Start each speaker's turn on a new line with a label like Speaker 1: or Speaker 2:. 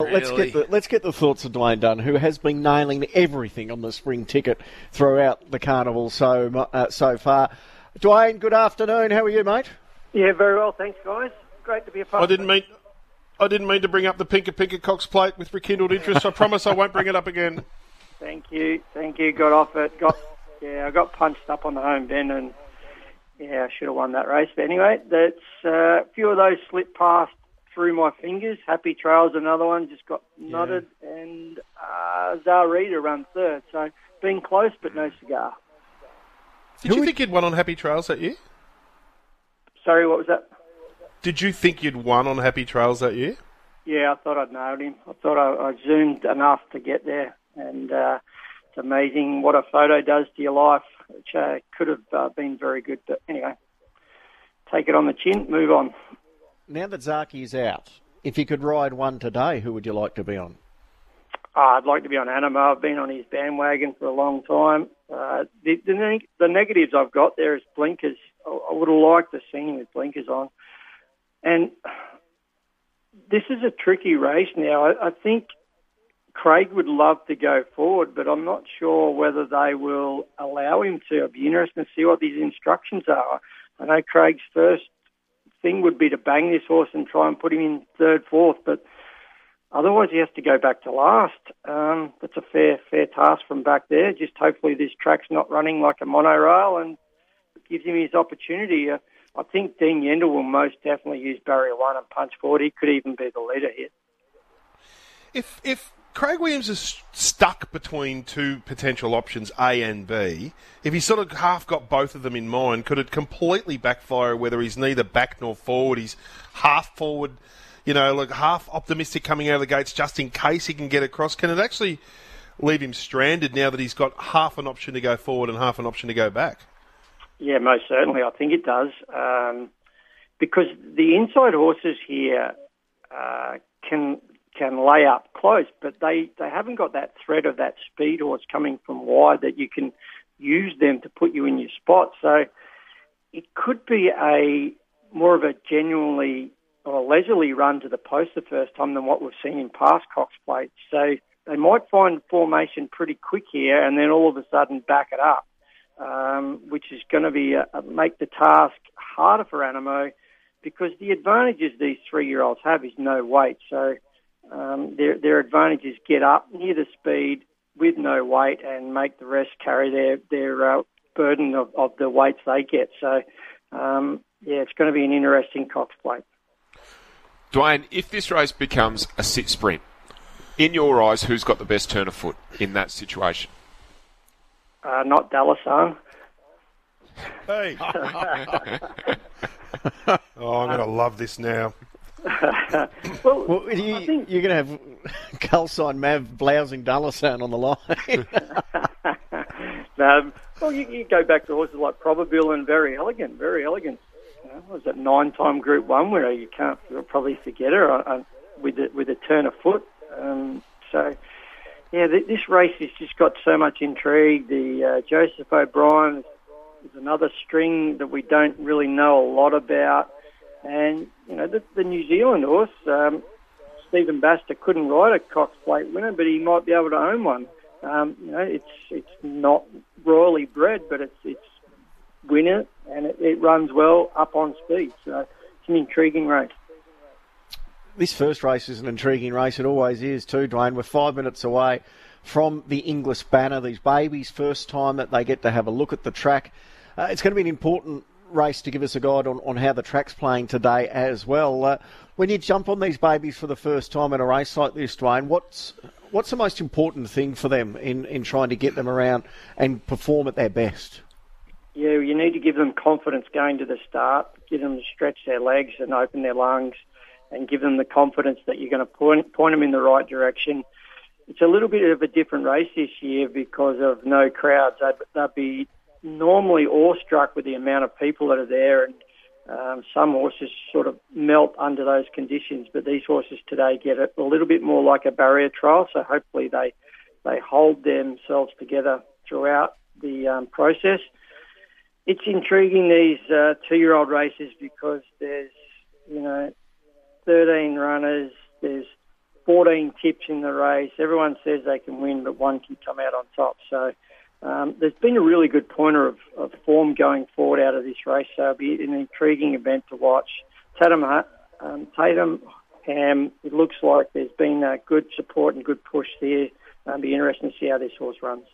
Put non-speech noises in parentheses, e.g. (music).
Speaker 1: Let's get the let's get the thoughts of Dwayne Dunn, who has been nailing everything on the spring ticket throughout the carnival so uh, so far. Dwayne, good afternoon. How are you, mate?
Speaker 2: Yeah, very well, thanks, guys. Great to be a part.
Speaker 3: I didn't mean. I didn't mean to bring up the Pinker Pinker Cox plate with rekindled interest. I promise I won't bring it up again. (laughs)
Speaker 2: Thank you, thank you. Got off it. Got yeah, I got punched up on the home bend, and yeah, I should have won that race. But anyway, that's uh, a few of those slipped past through my fingers. Happy Trails, another one, just got knotted, and uh, Zarita run third. So been close, but no cigar.
Speaker 3: Did you think you'd won on Happy Trails that year?
Speaker 2: Sorry, what was that?
Speaker 3: Did you think you'd won on Happy Trails that year?
Speaker 2: Yeah, I thought I'd nailed him. I thought I, I zoomed enough to get there, and uh, it's amazing what a photo does to your life, which uh, could have uh, been very good. But anyway, take it on the chin, move on.
Speaker 1: Now that Zaaki is out, if you could ride one today, who would you like to be on?
Speaker 2: Uh, I'd like to be on Anamoe. I've been on his bandwagon for a long time. Uh, the, the, the negatives I've got there is blinkers. I, I would have liked to see him with blinkers on. And this is a tricky race now. I, I think Craig would love to go forward, but I'm not sure whether they will allow him to. I'd be interested to see what these instructions are. I know Craig's first thing would be to bang this horse and try and put him in third, fourth, but otherwise he has to go back to last. Um, that's a fair, fair task from back there. Just hopefully this track's not running like a monorail and gives him his opportunity. Uh, I think Dean Yendall will most definitely use barrier one and punch forward. He could even be the leader here.
Speaker 3: If if Craig Williams is stuck between two potential options, A and B, if he sort of half got both of them in mind, could it completely backfire whether he's neither back nor forward, he's half forward, you know, like half optimistic coming out of the gates just in case he can get across? Can it actually leave him stranded now that he's got half an option to go forward and half an option to go back?
Speaker 2: Yeah, most certainly. I think it does. Um, because the inside horses here uh, can can lay up close, but they, they haven't got that threat of that speed horse coming from wide that you can use them to put you in your spot. So it could be a more of a genuinely or leisurely run to the post the first time than what we've seen in past Cox plates. So they might find formation pretty quick here and then all of a sudden back it up um, which is going to be a, a make the task harder for Anamoe because the advantages these three-year-olds have is no weight. So um, their their advantages get up near the speed with no weight and make the rest carry their their uh, burden of, of the weights they get. So um, yeah, it's going to be an interesting Cox plate.
Speaker 4: Dwayne, if this race becomes a sit sprint, in your eyes, who's got the best turn of foot in that situation?
Speaker 2: Uh, not Dalasan.
Speaker 3: Hey. (laughs) (laughs) oh, I'm going to love this now.
Speaker 2: Well,
Speaker 1: Well, you,
Speaker 2: I think
Speaker 1: you're going to have Calcine Mav blousing Dalasan on the line. (laughs) (laughs)
Speaker 2: Um, well, you, you go back to horses like Probabeel and Verry Elleegant. Verry Elleegant you know, was that nine-time Group One winner. You can't you'll probably forget her uh, uh, with the, with a turn of foot. Um, so, yeah, th- this race has just got so much intrigue. The uh, Joseph O'Brien is another string that we don't really know a lot about, and you know the, the New Zealand horse. Um, Stephen Baster couldn't ride a Cox Plate winner, but he might be able to own one. Um, you know, it's it's not royally bred, but it's it's winner and it, it runs well up on speed. So it's an intriguing race.
Speaker 1: this first race is an intriguing race. It always is too, Dwayne. We're five minutes away from the English banner. These babies, first time that they get to have a look at the track. Uh, it's going to be an important race to give us a guide on, on how the track's playing today as well. Uh, when you jump on these babies for the first time in a race like this, Dwayne, what's what's the most important thing for them in, in trying to get them around and perform at their best?
Speaker 2: Yeah, you need to give them confidence going to the start, give them to stretch their legs and open their lungs, and give them the confidence that you're going to point, point them in the right direction. It's a little bit of a different race this year because of no crowds. They'd, they'd be normally awestruck with the amount of people that are there, and um, some horses sort of melt under those conditions. But these horses today get it a little bit more like a barrier trial, so hopefully they they hold themselves together throughout the um, process it's intriguing these uh, two-year-old races because there's you know 13 runners, there's 14 tips in the race. Everyone says they can win, but one can come out on top. So um, there's been a really good pointer of, of, form going forward out of this race. So it'll be an intriguing event to watch. Tatum, um, Tatum Ham, it looks like there's been uh, good support and good push there. It'll be interesting to see how this horse runs.